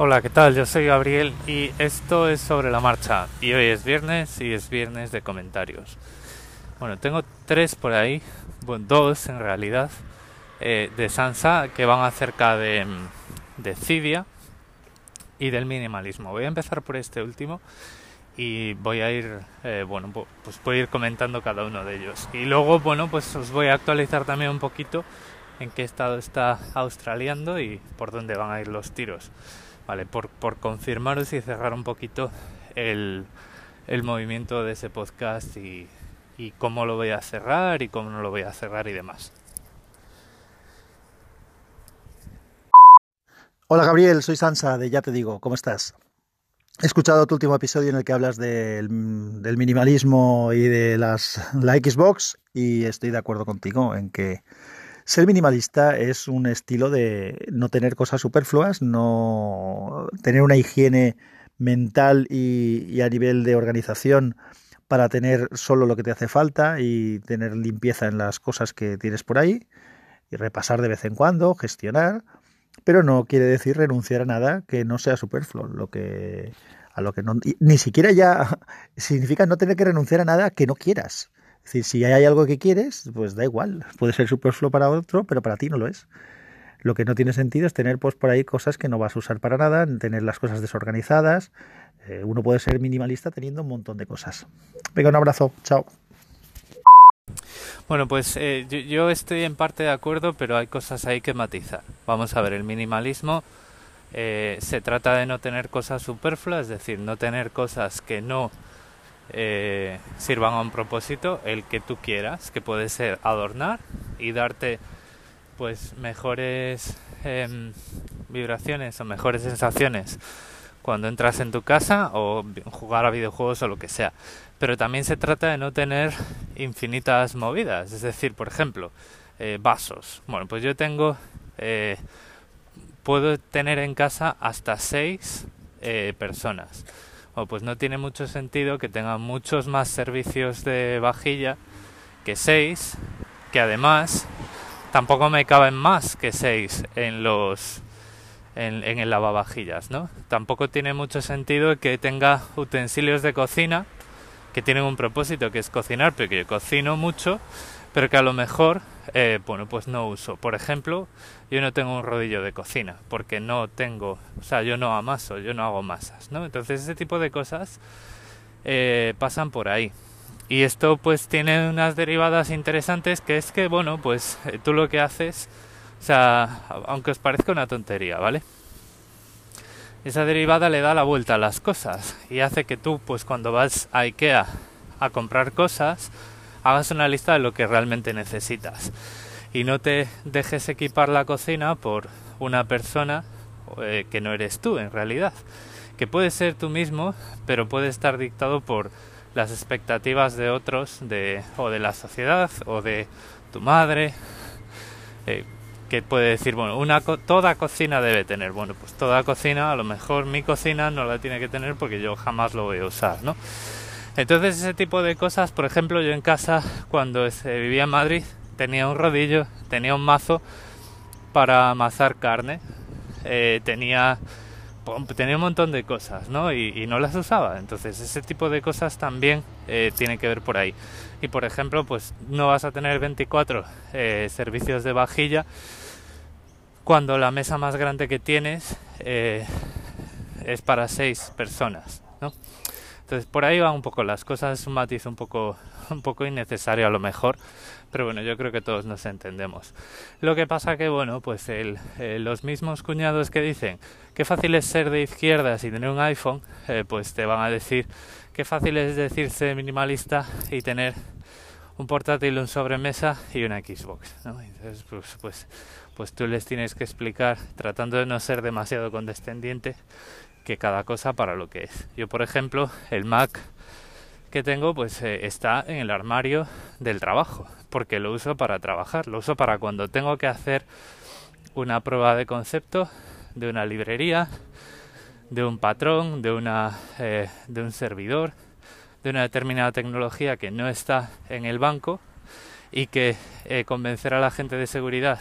Hola, ¿qué tal? Yo soy Gabriel y esto es sobre la marcha. Y hoy es viernes y es viernes de comentarios. Bueno, tengo tres por ahí, bueno, dos en realidad, eh, de Sansa que van acerca de, de Cydia y del minimalismo. Voy a empezar por este último y voy a ir, eh, bueno, pues voy a ir comentando cada uno de ellos. Y luego, bueno, pues os voy a actualizar también un poquito en qué estado está australiando y por dónde van a ir los tiros. Vale, por, por confirmaros y cerrar un poquito el, el movimiento de ese podcast y, y cómo lo voy a cerrar y cómo no lo voy a cerrar y demás. Hola Gabriel, soy Sansa de Ya Te Digo, ¿cómo estás? He escuchado tu último episodio en el que hablas del, del minimalismo y de las, la Xbox y estoy de acuerdo contigo en que ser minimalista es un estilo de no tener cosas superfluas, no tener una higiene mental y, a nivel de organización para tener solo lo que te hace falta y tener limpieza en las cosas que tienes por ahí y repasar de vez en cuando, gestionar, pero no quiere decir renunciar a nada que no sea superfluo, lo que a lo que no ni siquiera ya significa no tener que renunciar a nada que no quieras. Es decir, si hay algo que quieres, pues da igual. Puede ser superfluo para otro, pero para ti no lo es. Lo que no tiene sentido es tener pues por ahí cosas que no vas a usar para nada, tener las cosas desorganizadas. Eh, uno puede ser minimalista teniendo un montón de cosas. Venga, un abrazo. Chao. Bueno, pues eh, yo, estoy en parte de acuerdo, pero hay cosas ahí que matizar. Vamos a ver, el minimalismo eh, se trata de no tener cosas superfluas, es decir, no tener cosas que no eh, sirvan a un propósito, el que tú quieras, que puede ser adornar y darte pues mejores em, vibraciones o mejores sensaciones cuando entras en tu casa o jugar a videojuegos o lo que sea. Pero también se trata de no tener infinitas movidas, es decir, por ejemplo, eh, vasos. Bueno, pues yo tengo, eh, puedo tener en casa hasta seis personas pues no tiene mucho sentido que tenga muchos más servicios de vajilla que seis, que además tampoco me caben más que seis en los en, en el lavavajillas, ¿no? Tampoco tiene mucho sentido que tenga utensilios de cocina que tienen un propósito que es cocinar, pero que yo cocino mucho, pero que a lo mejor eh, bueno, pues no uso. Por ejemplo, yo no tengo un rodillo de cocina, porque no tengo, o sea, yo no amaso, yo no hago masas, ¿no? Entonces ese tipo de cosas eh, pasan por ahí. Y esto pues tiene unas derivadas interesantes que es que, bueno, pues eh, tú lo que haces, o sea, aunque os parezca una tontería, ¿vale? Esa derivada le da la vuelta a las cosas y hace que tú, pues cuando vas a Ikea a comprar cosas, hagas una lista de lo que realmente necesitas. Y no te dejes equipar la cocina por una persona eh, que no eres tú en realidad, que puede ser tú mismo, pero puede estar dictado por las expectativas de otros, de o de la sociedad o de tu madre, eh, que puede decir, bueno, una toda cocina debe tener, bueno, pues toda cocina, a lo mejor mi cocina no la tiene que tener porque yo jamás lo voy a usar, ¿no? Entonces ese tipo de cosas, por ejemplo, yo en casa cuando vivía en Madrid tenía un rodillo, tenía un mazo para amasar carne, eh, tenía tenía un montón de cosas, ¿no? Y, no las usaba. Entonces ese tipo de cosas también eh, tiene que ver por ahí. Y por ejemplo, pues no vas a tener 24 eh, servicios de vajilla cuando la mesa más grande que tienes es para 6 personas, ¿no? Entonces por ahí van un poco las cosas, un matiz un poco, un poco innecesario a lo mejor, pero bueno, yo creo que todos nos entendemos. Lo que pasa que bueno, pues el, eh, los mismos cuñados que dicen qué fácil es ser de izquierdas y tener un iPhone, eh, pues te van a decir qué fácil es decirse minimalista y tener un portátil, un sobremesa y una Xbox. Entonces, pues, pues, pues tú les tienes que explicar, tratando de no ser demasiado condescendiente, que cada cosa para lo que es. Yo, por ejemplo, el Mac que tengo pues eh, está en el armario del trabajo, porque lo uso para trabajar, lo uso para cuando tengo que hacer una prueba de concepto de una librería, de un patrón, de una eh, de un servidor, de una determinada tecnología que no está en el banco y que eh, convencer a la gente de seguridad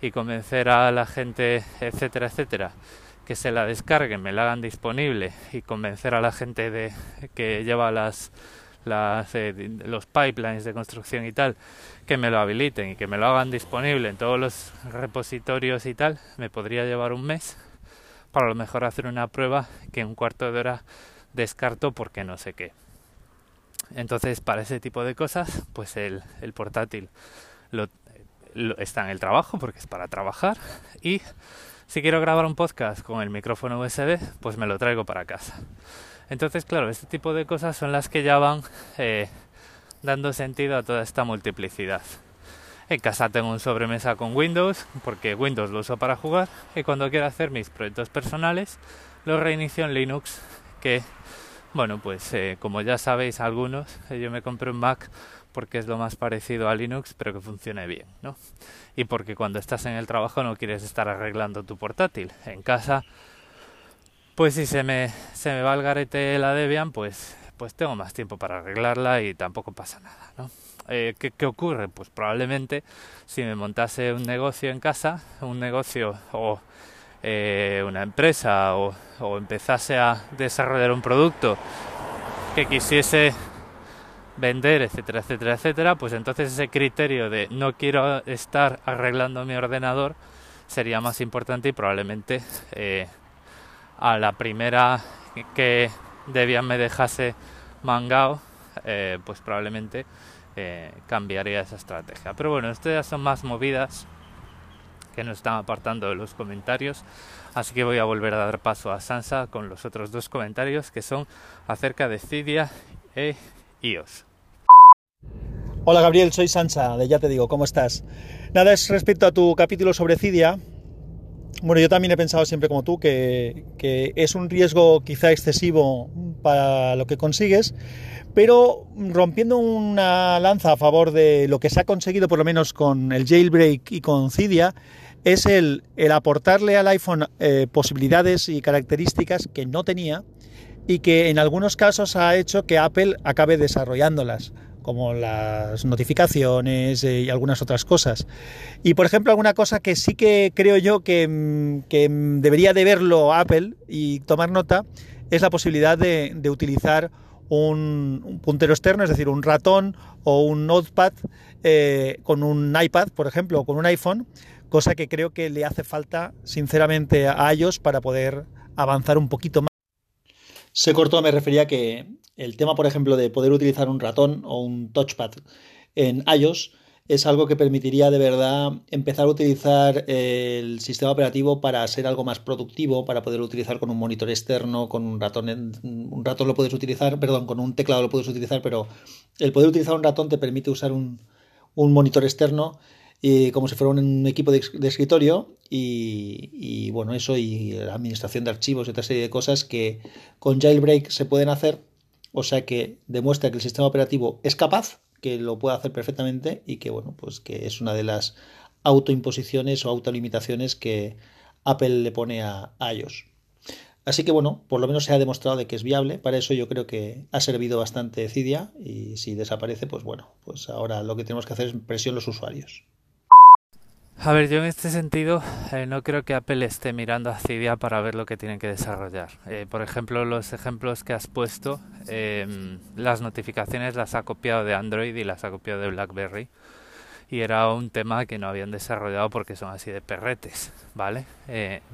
y convencer a la gente etcétera etcétera que se la descarguen, me la hagan disponible y convencer a la gente de que lleva las, las eh, los pipelines de construcción y tal que me lo habiliten y que me lo hagan disponible en todos los repositorios y tal, me podría llevar un mes para lo mejor hacer una prueba que en un cuarto de hora descarto porque no sé qué. Entonces, para ese tipo de cosas, pues el, el portátil lo, está en el trabajo porque es para trabajar y si quiero grabar un podcast con el micrófono USB, pues me lo traigo para casa. Entonces, claro, este tipo de cosas son las que ya van eh, dando sentido a toda esta multiplicidad. En casa tengo un sobremesa con Windows, porque Windows lo uso para jugar, y cuando quiero hacer mis proyectos personales, lo reinicio en Linux, que, bueno, pues eh, como ya sabéis algunos, eh, yo me compré un Mac porque es lo más parecido a Linux, pero que funcione bien, ¿no? Y porque cuando estás en el trabajo no quieres estar arreglando tu portátil. En casa, pues si se me, se me va el garete la Debian, pues, pues tengo más tiempo para arreglarla y tampoco pasa nada, ¿no? Eh, ¿qué, ¿Qué ocurre? Pues probablemente si me montase un negocio en casa, un negocio o eh, una empresa o, o empezase a desarrollar un producto que quisiese vender, etcétera, etcétera, etcétera, pues entonces ese criterio de no quiero estar arreglando mi ordenador sería más importante y probablemente eh, a la primera que Debian me dejase mangao, eh, pues probablemente eh, cambiaría esa estrategia. Pero bueno, estas son más movidas que nos están apartando de los comentarios. Así que voy a volver a dar paso a Sansa con los otros dos comentarios que son acerca de Cydia e Hola Gabriel, soy Sansa, de Ya Te Digo, ¿cómo estás? Nada, es respecto a tu capítulo sobre Cydia. Bueno, yo también he pensado siempre como tú que, es un riesgo quizá excesivo para lo que consigues, pero rompiendo una lanza a favor de lo que se ha conseguido por lo menos con el jailbreak y con Cydia, es el, el aportarle al iPhone eh, posibilidades y características que no tenía y que en algunos casos ha hecho que Apple acabe desarrollándolas como las notificaciones eh, y algunas otras cosas. Y por ejemplo, alguna cosa que sí que creo yo que, mm, que debería de verlo Apple y tomar nota es la posibilidad de, de utilizar un, un, puntero externo, es decir, un ratón o un notepad eh, con un iPad, por ejemplo, o con un iPhone, cosa que creo que le hace falta, sinceramente, a ellos para poder avanzar un poquito más. Se cortó, me refería que el tema, por ejemplo, de poder utilizar un ratón o un touchpad en iOS es algo que permitiría de verdad empezar a utilizar el sistema operativo para ser algo más productivo, para poder utilizar con un monitor externo, con un ratón, un ratón lo puedes utilizar, perdón, con un teclado lo puedes utilizar, pero el poder utilizar un ratón te permite usar un, un monitor externo y como si fuera un equipo de, escritorio y, bueno, eso y administración de archivos y otra serie de cosas que con jailbreak se pueden hacer, o sea que demuestra que el sistema operativo es capaz, que lo puede hacer perfectamente y que bueno, pues que es una de las autoimposiciones o autolimitaciones que Apple le pone a, a ellos. Así que bueno, por lo menos se ha demostrado de que es viable. Para eso yo creo que ha servido bastante Cydia y si desaparece, pues bueno, pues ahora lo que tenemos que hacer es presión los usuarios. A ver, yo en este sentido eh, no creo que Apple esté mirando a Cydia para ver lo que tienen que desarrollar. Eh, por ejemplo, los ejemplos que has puesto, eh, las notificaciones las ha copiado de Android y las ha copiado de BlackBerry. Y era un tema que no habían desarrollado porque son así de perretes, ¿vale?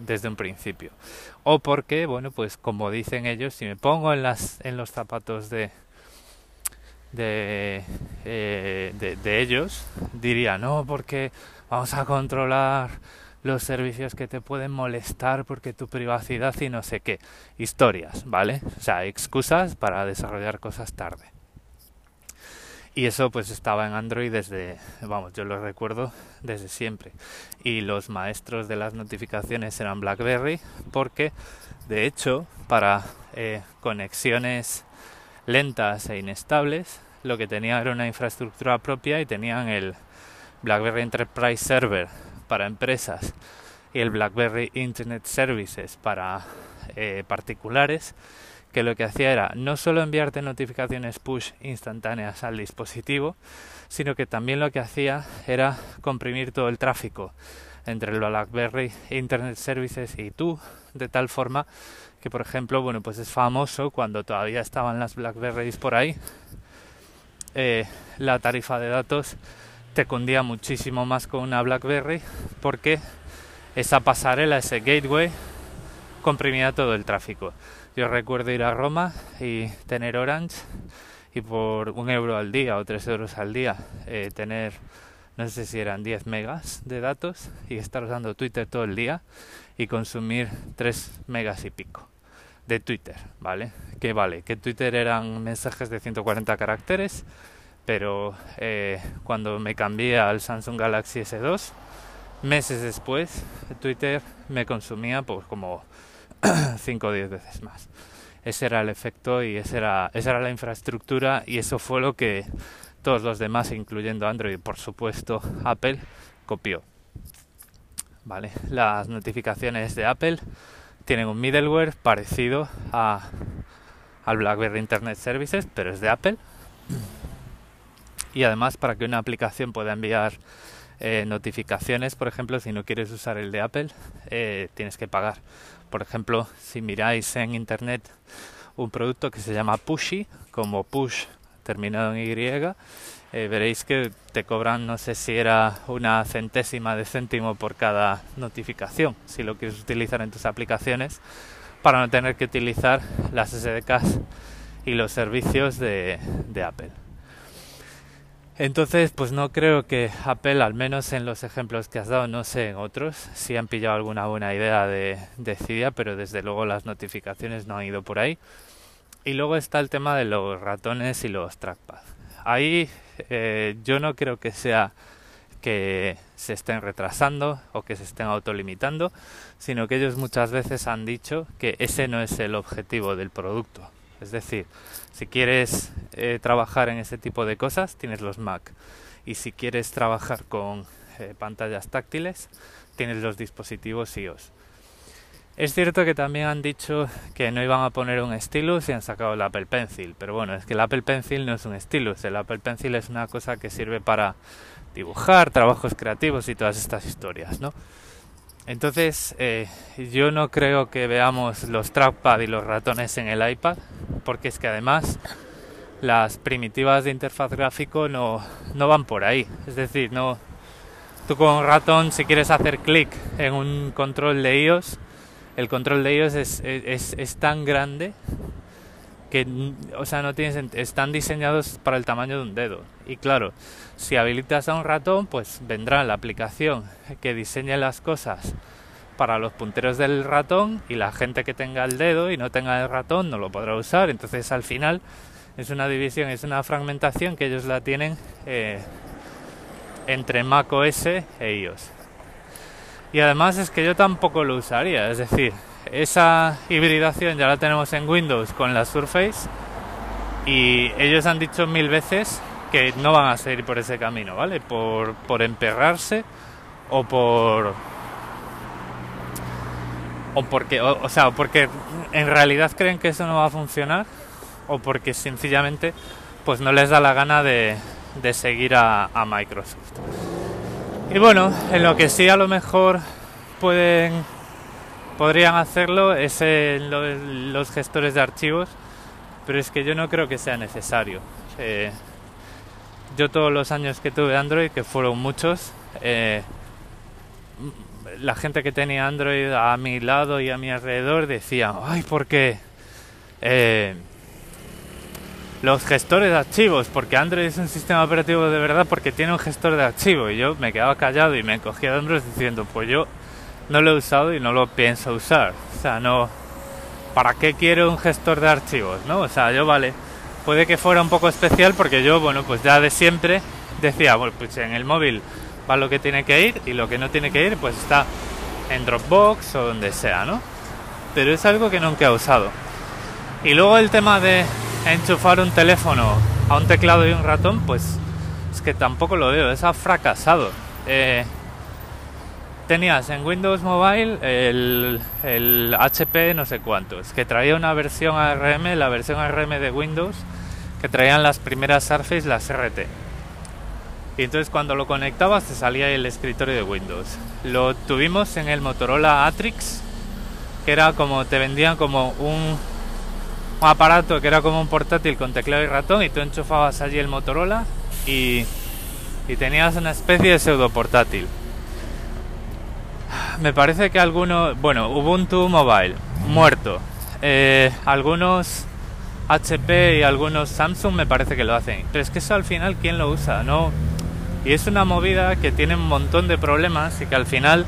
Desde un principio. O porque, bueno, pues como dicen ellos, si me pongo en, las, en los zapatos de, de, de, de ellos, diría, no, porque vamos a controlar los servicios que te pueden molestar porque tu privacidad y no sé qué. Historias, ¿vale? O sea, excusas para desarrollar cosas tarde. Y eso pues estaba en Android desde, vamos, yo lo recuerdo desde siempre. Y los maestros de las notificaciones eran BlackBerry porque, de hecho, para eh, conexiones lentas e inestables, lo que tenían era una infraestructura propia y tenían el, BlackBerry Enterprise Server para empresas y el BlackBerry Internet Services para eh, particulares, que lo que hacía era no solo enviarte notificaciones push instantáneas al dispositivo, sino que también lo que hacía era comprimir todo el tráfico entre el BlackBerry Internet Services y tú, de tal forma que, por ejemplo, bueno, pues es famoso cuando todavía estaban las BlackBerrys por ahí, eh, la tarifa de datos te cundía muchísimo más con una BlackBerry porque esa pasarela, ese gateway, comprimía todo el tráfico. Yo recuerdo ir a Roma y tener Orange y por un euro al día o tres euros al día eh, tener no sé si eran 10 megas de datos y estar usando Twitter todo el día y consumir 3 megas y pico de Twitter, ¿vale? Que vale, que Twitter eran mensajes de 140 caracteres, pero eh, cuando me cambié al Samsung Galaxy S2, meses después, Twitter me consumía pues como 5 o 10 veces más. Ese era el efecto y esa era, esa era la infraestructura y eso fue lo que todos los demás, incluyendo Android y por supuesto Apple, copió. Vale, las notificaciones de Apple tienen un middleware parecido a, al BlackBerry Internet Services, pero es de Apple. Y además, para que una aplicación pueda enviar eh, notificaciones, por ejemplo, si no quieres usar el de Apple, eh, tienes que pagar. Por ejemplo, si miráis en Internet un producto que se llama Pushy, como push terminado en Y, eh, veréis que te cobran, no sé si era una centésima de céntimo por cada notificación, si lo quieres utilizar en tus aplicaciones, para no tener que utilizar las SDKs y los servicios de, Apple. Entonces, pues no creo que Apple, al menos en los ejemplos que has dado, no sé en otros, si han pillado alguna buena idea de, de Cydia, pero desde luego las notificaciones no han ido por ahí. Y luego está el tema de los ratones y los trackpad. Ahí eh, yo no creo que sea que se estén retrasando o que se estén autolimitando, sino que ellos muchas veces han dicho que ese no es el objetivo del producto. Es decir, si quieres eh, trabajar en ese tipo de cosas, tienes los Mac. Y si quieres trabajar con eh, pantallas táctiles, tienes los dispositivos iOS. Es cierto que también han dicho que no iban a poner un stylus y han sacado el Apple Pencil, pero bueno, es que el Apple Pencil no es un stylus, el Apple Pencil es una cosa que sirve para dibujar, trabajos creativos y todas estas historias, ¿no? Entonces, eh, yo no creo que veamos los trackpad y los ratones en el iPad, porque es que además las primitivas de interfaz gráfico no, no van por ahí. Es decir, no, tú con ratón, si quieres hacer clic en un control de iOS, el control de ellos es, es, tan grande que o sea no tienes están diseñados para el tamaño de un dedo y claro si habilitas a un ratón pues vendrá la aplicación que diseñe las cosas para los punteros del ratón y la gente que tenga el dedo y no tenga el ratón no lo podrá usar. Entonces al final es una división es una fragmentación que ellos la tienen eh, entre Mac OS e iOS. Y además es que yo tampoco lo usaría, es decir, esa hibridación ya la tenemos en Windows con la Surface y ellos han dicho mil veces que no van a seguir por ese camino, ¿vale? Por, por emperrarse o por o porque o, sea porque en realidad creen que eso no va a funcionar o porque sencillamente pues no les da la gana de, de seguir a Microsoft y bueno, en lo que sí a lo mejor pueden podrían hacerlo es en los gestores de archivos, pero es que yo no creo que sea necesario. Eh, yo todos los años que tuve Android, que fueron muchos, eh, la gente que tenía Android a mi lado y a mi alrededor decía, ay, ¿por qué? Eh, los gestores de archivos, porque Android es un sistema operativo de verdad porque tiene un gestor de archivos. Y yo me quedaba callado y me cogía de hombros diciendo, pues yo no lo he usado y no lo pienso usar. O sea, no... ¿Para qué quiero un gestor de archivos? ¿No? O sea, yo vale, puede que fuera un poco especial porque yo, bueno, pues ya de siempre decía, bueno, pues en el móvil va lo que tiene que ir y lo que no tiene que ir pues está en Dropbox o donde sea, ¿no? Pero es algo que nunca he usado. Y luego el tema de enchufar un teléfono a un teclado y un ratón, pues es que tampoco lo veo, es ha fracasado. Eh, tenías en Windows Mobile el, el, HP no sé cuántos, que traía una versión ARM, la versión ARM de Windows, que traían las primeras Surface, las RT. Y entonces cuando lo conectabas te salía el escritorio de Windows. Lo tuvimos en el Motorola Atrix, que era como te vendían como un, aparato que era como un portátil con teclado y ratón y tú enchufabas allí el Motorola y, y tenías una especie de pseudo portátil. Me parece que algunos, bueno, Ubuntu Mobile, muerto. Eh, algunos HP y algunos Samsung me parece que lo hacen. Pero es que eso al final, ¿quién lo usa? No y es una movida que tiene un montón de problemas y que al final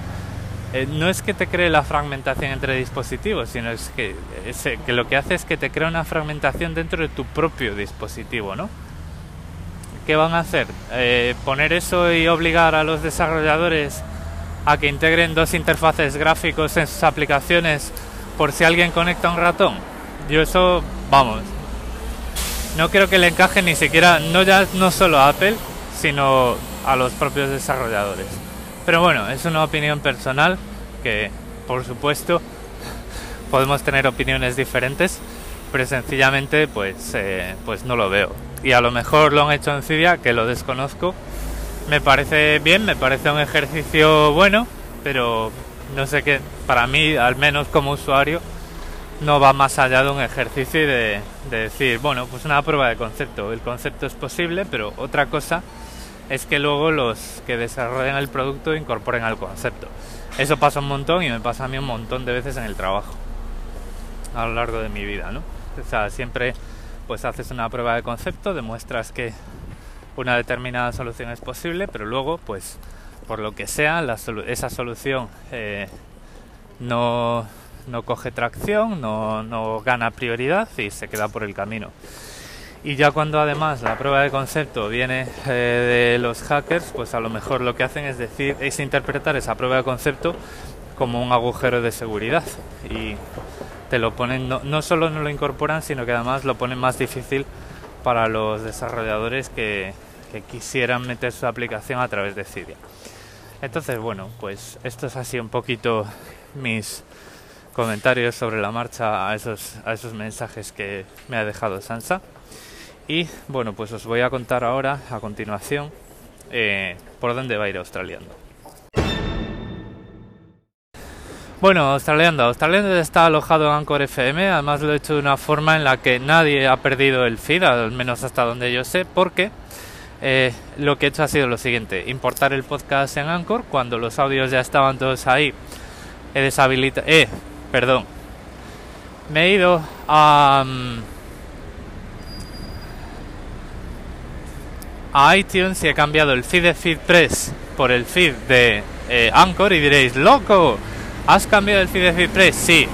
eh, no es que te cree la fragmentación entre dispositivos, sino es que, que lo que hace es que te crea una fragmentación dentro de tu propio dispositivo, ¿no? ¿Qué van a hacer? Eh, ¿Poner eso y obligar a los desarrolladores a que integren dos interfaces gráficos en sus aplicaciones por si alguien conecta un ratón? Yo eso, vamos, no creo que le encaje ni siquiera, no ya no solo a Apple, sino a los propios desarrolladores. Pero bueno, es una opinión personal que, por supuesto, podemos tener opiniones diferentes, pero sencillamente pues, eh, pues no lo veo. Y a lo mejor lo han hecho en Cydia, que lo desconozco. Me parece bien, me parece un ejercicio bueno, pero no sé qué, para mí, al menos como usuario, no va más allá de un ejercicio de, de decir, bueno, pues una prueba de concepto. El concepto es posible, pero otra cosa es que luego los que desarrollan el producto incorporen al concepto. Eso pasa un montón y me pasa a mí un montón de veces en el trabajo a lo largo de mi vida, ¿no? O sea, siempre pues haces una prueba de concepto, demuestras que una determinada solución es posible, pero luego pues por lo que sea esa solución eh, no, no coge tracción, no, no gana prioridad y se queda por el camino. Y ya cuando además la prueba de concepto viene eh, de los hackers, pues a lo mejor lo que hacen es decir, es interpretar esa prueba de concepto como un agujero de seguridad. Y te lo ponen, no, no solo no lo incorporan, sino que además lo ponen más difícil para los desarrolladores que, que quisieran meter su aplicación a través de Cydia. Entonces, bueno, pues esto es así un poquito mis comentarios sobre la marcha a esos, a esos mensajes que me ha dejado Sansa. Y bueno, pues os voy a contar ahora, a continuación, eh, por dónde va a ir Australiando. Bueno, Australiando. Australiando está alojado en Anchor FM. Además lo he hecho de una forma en la que nadie ha perdido el feed, al menos hasta donde yo sé, porque eh, lo que he hecho ha sido lo siguiente. Importar el podcast en Anchor. Cuando los audios ya estaban todos ahí, he deshabilitado... Eh, perdón. Me he ido a... Mm, a iTunes y he cambiado el feed de FeedPress por el feed de eh, Anchor y diréis, loco, ¿has cambiado el feed de FeedPress? Sí.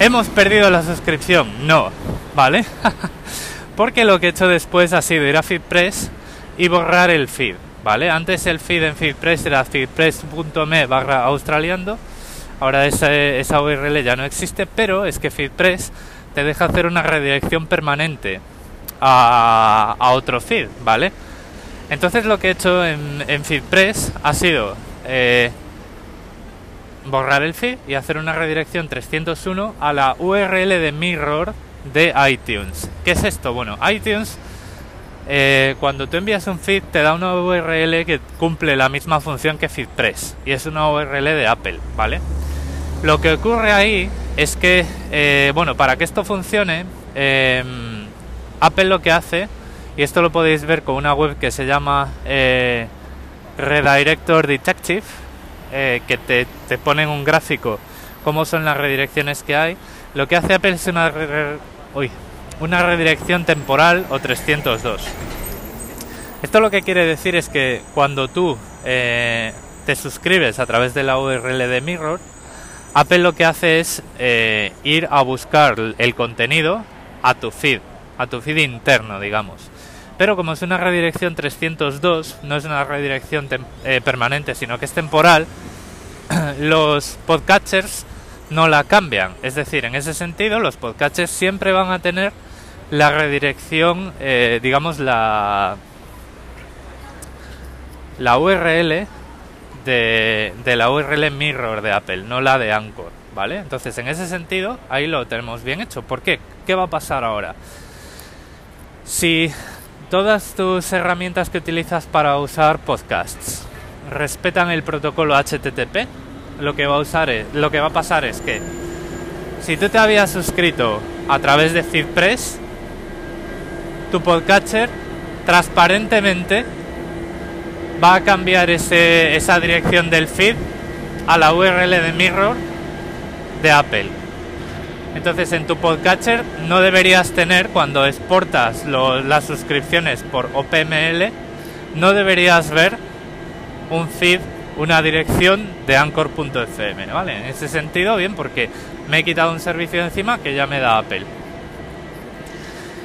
¿Hemos perdido la suscripción? No. ¿Vale? Porque lo que he hecho después ha sido ir a FeedPress y borrar el feed. ¿Vale? Antes el feed en FeedPress era feedpress.me barra australiando. Ahora esa, URL ya no existe, pero es que FeedPress te deja hacer una redirección permanente a, otro feed, ¿vale? Entonces lo que he hecho en, en FeedPress ha sido eh, borrar el feed y hacer una redirección 301 a la URL de mirror de iTunes. ¿Qué es esto? Bueno, iTunes eh, cuando tú envías un feed te da una URL que cumple la misma función que FeedPress y es una URL de Apple, ¿vale? Lo que ocurre ahí es que, eh, bueno, para que esto funcione, Apple lo que hace y esto lo podéis ver con una web que se llama eh, Redirector Detective, eh, que te, te pone en un gráfico cómo son las redirecciones que hay. Lo que hace Apple es una, una redirección temporal o 302. Esto lo que quiere decir es que cuando tú eh, te suscribes a través de la URL de Mirror, Apple lo que hace es ir a buscar el contenido a tu feed, a tu feed interno, digamos. Pero como es una redirección 302, no es una redirección eh, permanente, sino que es temporal, los podcatchers no la cambian. Es decir, en ese sentido, los podcatchers siempre van a tener la redirección, eh, digamos, la, la URL de, la URL mirror de Apple, no la de Anchor, ¿vale? Entonces, en ese sentido, ahí lo tenemos bien hecho. ¿Por qué? ¿Qué va a pasar ahora? Si todas tus herramientas que utilizas para usar podcasts respetan el protocolo HTTP, lo que va a usar es, lo que va a pasar es que si tú te habías suscrito a través de FeedPress, tu podcatcher transparentemente va a cambiar ese, esa dirección del feed a la URL de Mirror de Apple. Entonces en tu podcatcher no deberías tener, cuando exportas las suscripciones por OPML, no deberías ver un feed, una dirección de anchor.fm, ¿vale? En ese sentido, bien, porque me he quitado un servicio encima que ya me da Apple.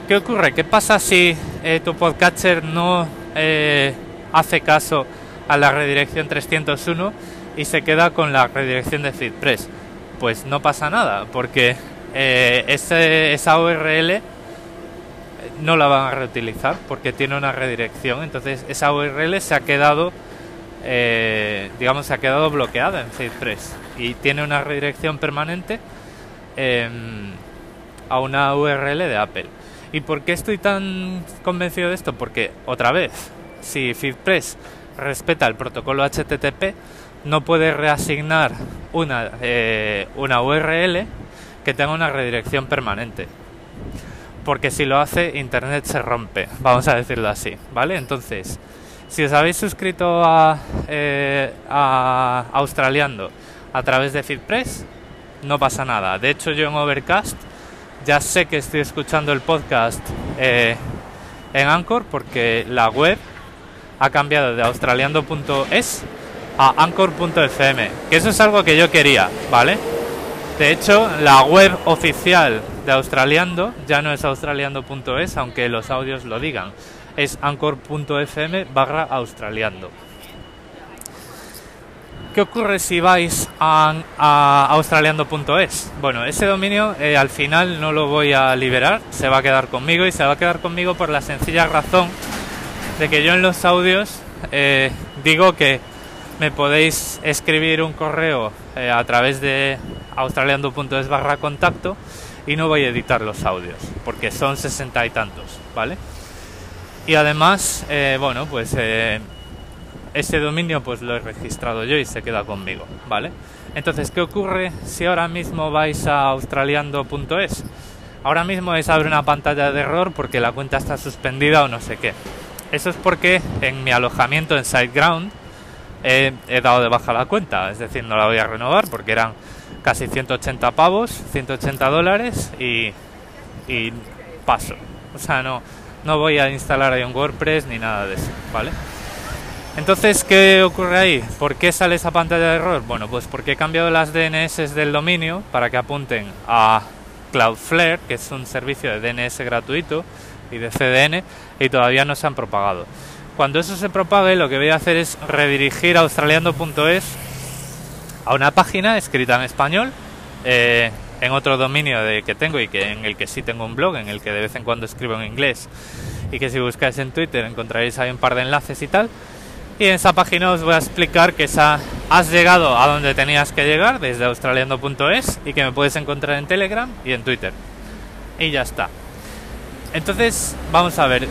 ¿Qué ocurre? ¿Qué pasa si eh, tu podcatcher no eh, hace caso a la redirección 301 y se queda con la redirección de FeedPress? Pues no pasa nada, porque eh, esa URL no la van a reutilizar porque tiene una redirección. Entonces esa URL se ha quedado, digamos, se ha quedado bloqueada en FeedPress y tiene una redirección permanente em, a una URL de Apple. ¿Y por qué estoy tan convencido de esto? Porque, otra vez, si FeedPress respeta el protocolo HTTP, no puede reasignar una, eh, una URL que tenga una redirección permanente. Porque si lo hace, Internet se rompe, vamos a decirlo así, ¿vale? Entonces, si os habéis suscrito a, eh, a Australiando a través de FeedPress, no pasa nada. De hecho, yo en Overcast ya sé que estoy escuchando el podcast eh, en Anchor porque la web ha cambiado de australiando.es a anchor.fm, que eso es algo que yo quería, ¿vale? De hecho, la web oficial de Australiando ya no es australiando.es, aunque los audios lo digan, es anchor.fm barra australiando. ¿Qué ocurre si vais a, australiando.es? Bueno, ese dominio eh, al final no lo voy a liberar, se va a quedar conmigo y se va a quedar conmigo por la sencilla razón de que yo en los audios eh, digo que me podéis escribir un correo eh, a través de australiando.es barra contacto y no voy a editar los audios porque son sesenta y tantos, ¿vale? Y además, bueno, pues ese dominio pues lo he registrado yo y se queda conmigo, ¿vale? Entonces, ¿qué ocurre si ahora mismo vais a australiando.es? Ahora mismo es abre una pantalla de error porque la cuenta está suspendida o no sé qué. Eso es porque en mi alojamiento en SiteGround he, dado de baja la cuenta, es decir, no la voy a renovar porque eran casi 180 pavos, 180 dólares y, y paso. O sea, no, no voy a instalar ahí un WordPress ni nada de eso, ¿vale? Entonces, ¿qué ocurre ahí? ¿Por qué sale esa pantalla de error? Bueno, pues porque he cambiado las DNS del dominio para que apunten a Cloudflare, que es un servicio de DNS gratuito y de CDN, y todavía no se han propagado. Cuando eso se propague, lo que voy a hacer es redirigir a australiando.es a una página escrita en español, eh, en otro dominio de, que tengo y que en el que sí tengo un blog, en el que de vez en cuando escribo en inglés, y que si buscáis en Twitter encontraréis ahí un par de enlaces y tal y en esa página os voy a explicar que esa, has llegado a donde tenías que llegar desde australiando.es y que me puedes encontrar en Telegram y en Twitter. Y ya está. Entonces, vamos a ver.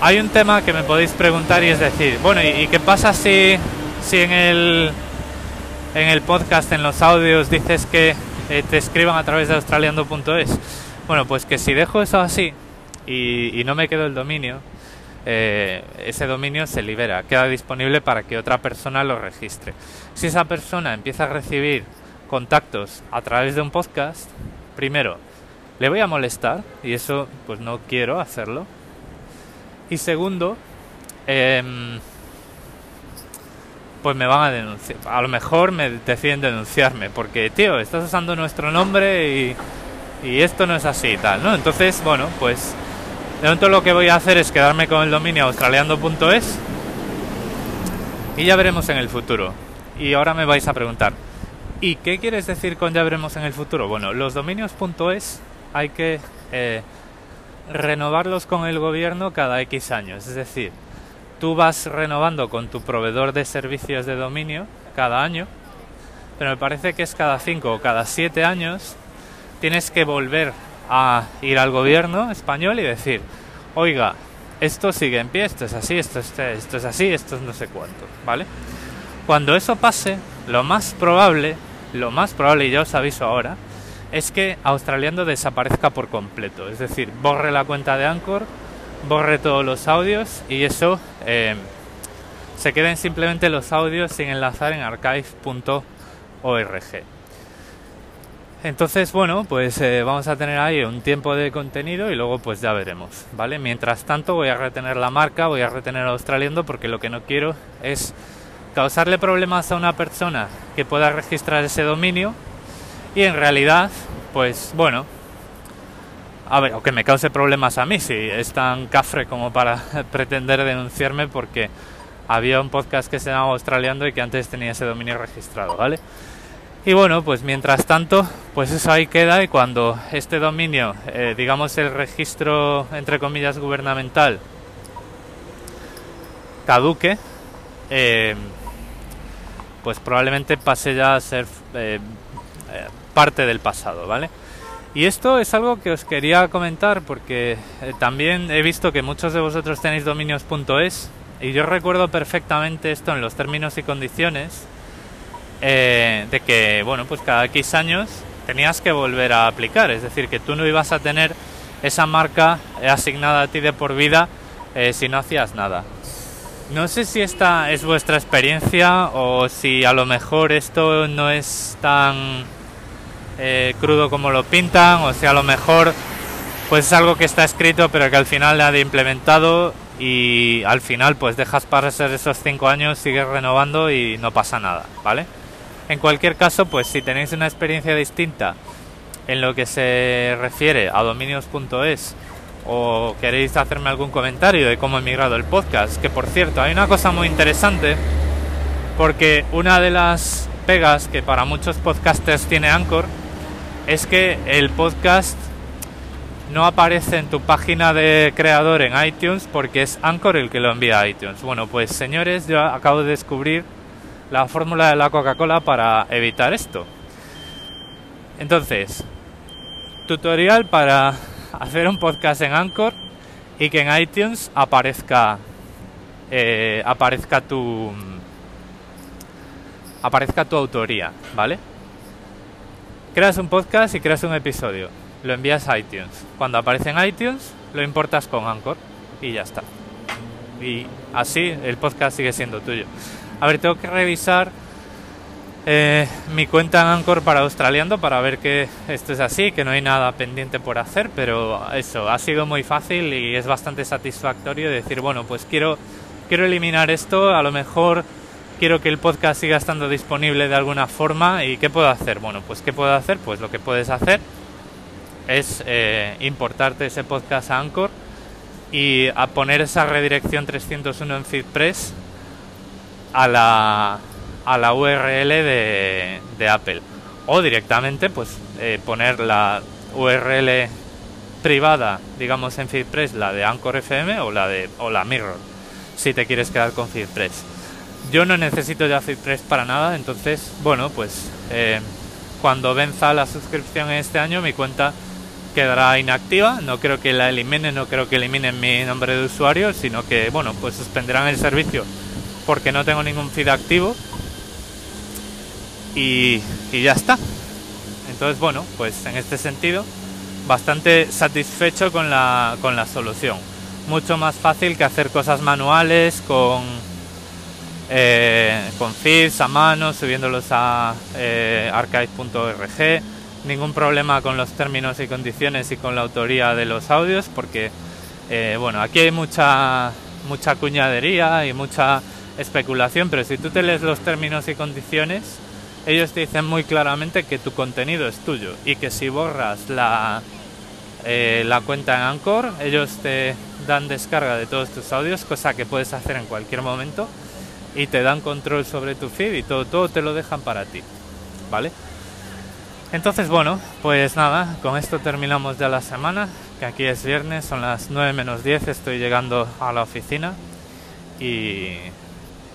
Hay un tema que me podéis preguntar y es decir, bueno, ¿y, qué pasa si, si en, el, en el podcast, en los audios, dices que eh, te escriban a través de australiando.es? Bueno, pues que si dejo eso así y, no me quedo el dominio, eh, ese dominio se libera, queda disponible para que otra persona lo registre. Si esa persona empieza a recibir contactos a través de un podcast, primero, le voy a molestar y eso pues no quiero hacerlo. Y segundo, em, pues me van a denunciar. A lo mejor me deciden denunciarme porque, tío, estás usando nuestro nombre y, y esto no es así y tal, ¿no? Entonces, bueno, pues de momento lo que voy a hacer es quedarme con el dominio australiando.es y ya veremos en el futuro. Y ahora me vais a preguntar, ¿y qué quieres decir con ya veremos en el futuro? Bueno, los dominios.es hay que eh, renovarlos con el gobierno cada X años. Es decir, tú vas renovando con tu proveedor de servicios de dominio cada año, pero me parece que es cada 5 o cada 7 años tienes que volver a ir al gobierno español y decir, oiga, esto sigue en pie, esto es así, esto, es- esto es así, esto es no sé cuánto, ¿vale? Cuando eso pase, lo más probable, lo más probable, y ya os aviso ahora, es que Australiando desaparezca por completo. Es decir, borre la cuenta de Anchor, borre todos los audios y eso eh, se queden simplemente los audios sin enlazar en archive.org. Entonces, bueno, pues eh, vamos a tener ahí un tiempo de contenido y luego pues ya veremos, ¿vale? Mientras tanto voy a retener la marca, voy a retener a Australiando porque lo que no quiero es causarle problemas a una persona que pueda registrar ese dominio y en realidad, pues bueno, a ver, o que me cause problemas a mí si es tan cafre como para pretender denunciarme porque había un podcast que se llamaba Australiando y que antes tenía ese dominio registrado, ¿vale? Y bueno, pues mientras tanto, pues eso ahí queda y cuando este dominio, eh, digamos el registro entre comillas gubernamental, caduque, eh, pues probablemente pase ya a ser eh, parte del pasado, ¿vale? Y esto es algo que os quería comentar porque eh, también he visto que muchos de vosotros tenéis dominios.es y yo recuerdo perfectamente esto en los términos y condiciones eh, de que, bueno, pues cada X años tenías que volver a aplicar, es decir, que tú no ibas a tener esa marca eh, asignada a ti de por vida eh, si no hacías nada. No sé si esta es vuestra experiencia o si a lo mejor esto no es tan eh, crudo como lo pintan o si a lo mejor pues es algo que está escrito pero que al final nadie ha implementado y al final pues dejas pasar esos cinco años, sigues renovando y no pasa nada, ¿vale? En cualquier caso, pues si tenéis una experiencia distinta en lo que se refiere a dominios.es o queréis hacerme algún comentario de cómo he migrado el podcast, que por cierto, hay una cosa muy interesante porque una de las pegas que para muchos podcasters tiene Anchor es que el podcast no aparece en tu página de creador en iTunes porque es Anchor el que lo envía a iTunes. Bueno, pues señores, yo acabo de descubrir la fórmula de la Coca-Cola para evitar esto. Entonces, tutorial para hacer un podcast en Anchor y que en iTunes aparezca eh, aparezca tu aparezca tu autoría, ¿vale? Creas un podcast y creas un episodio, lo envías a iTunes. Cuando aparece en iTunes, lo importas con Anchor y ya está. Y así el podcast sigue siendo tuyo. A ver, tengo que revisar eh, mi cuenta en Anchor para Australiando para ver que esto es así, que no hay nada pendiente por hacer, pero eso, ha sido muy fácil y es bastante satisfactorio decir, bueno, pues quiero, quiero eliminar esto, a lo mejor quiero que el podcast siga estando disponible de alguna forma y ¿qué puedo hacer? Bueno, pues ¿qué puedo hacer? Pues lo que puedes hacer es eh, importarte ese podcast a Anchor y a poner esa redirección 301 en FeedPress a la, a la URL de, Apple o directamente pues eh, poner la URL privada digamos en FeedPress la de Anchor FM o la de o la Mirror si te quieres quedar con FeedPress yo no necesito ya FeedPress para nada entonces bueno pues eh, cuando venza la suscripción este año mi cuenta quedará inactiva no creo que la eliminen no creo que eliminen mi nombre de usuario sino que bueno pues suspenderán el servicio porque no tengo ningún feed activo y, y, ya está. Entonces, bueno, pues en este sentido, bastante satisfecho con la, con la solución. Mucho más fácil que hacer cosas manuales con, eh, con feeds a mano, subiéndolos a eh, archive.org. Ningún problema con los términos y condiciones y con la autoría de los audios, porque, eh, bueno, aquí hay mucha, mucha cuñadería y mucha especulación, pero si tú te lees los términos y condiciones, ellos te dicen muy claramente que tu contenido es tuyo y que si borras la, eh, la cuenta en Anchor, ellos te dan descarga de todos tus audios, cosa que puedes hacer en cualquier momento, y te dan control sobre tu feed y todo, todo te lo dejan para ti, ¿vale? Entonces, bueno, pues nada, con esto terminamos ya la semana, que aquí es viernes, son las 9 menos 10, estoy llegando a la oficina y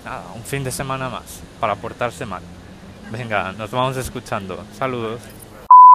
nada, un fin de semana más para portarse mal. Venga, nos vamos escuchando. Saludos.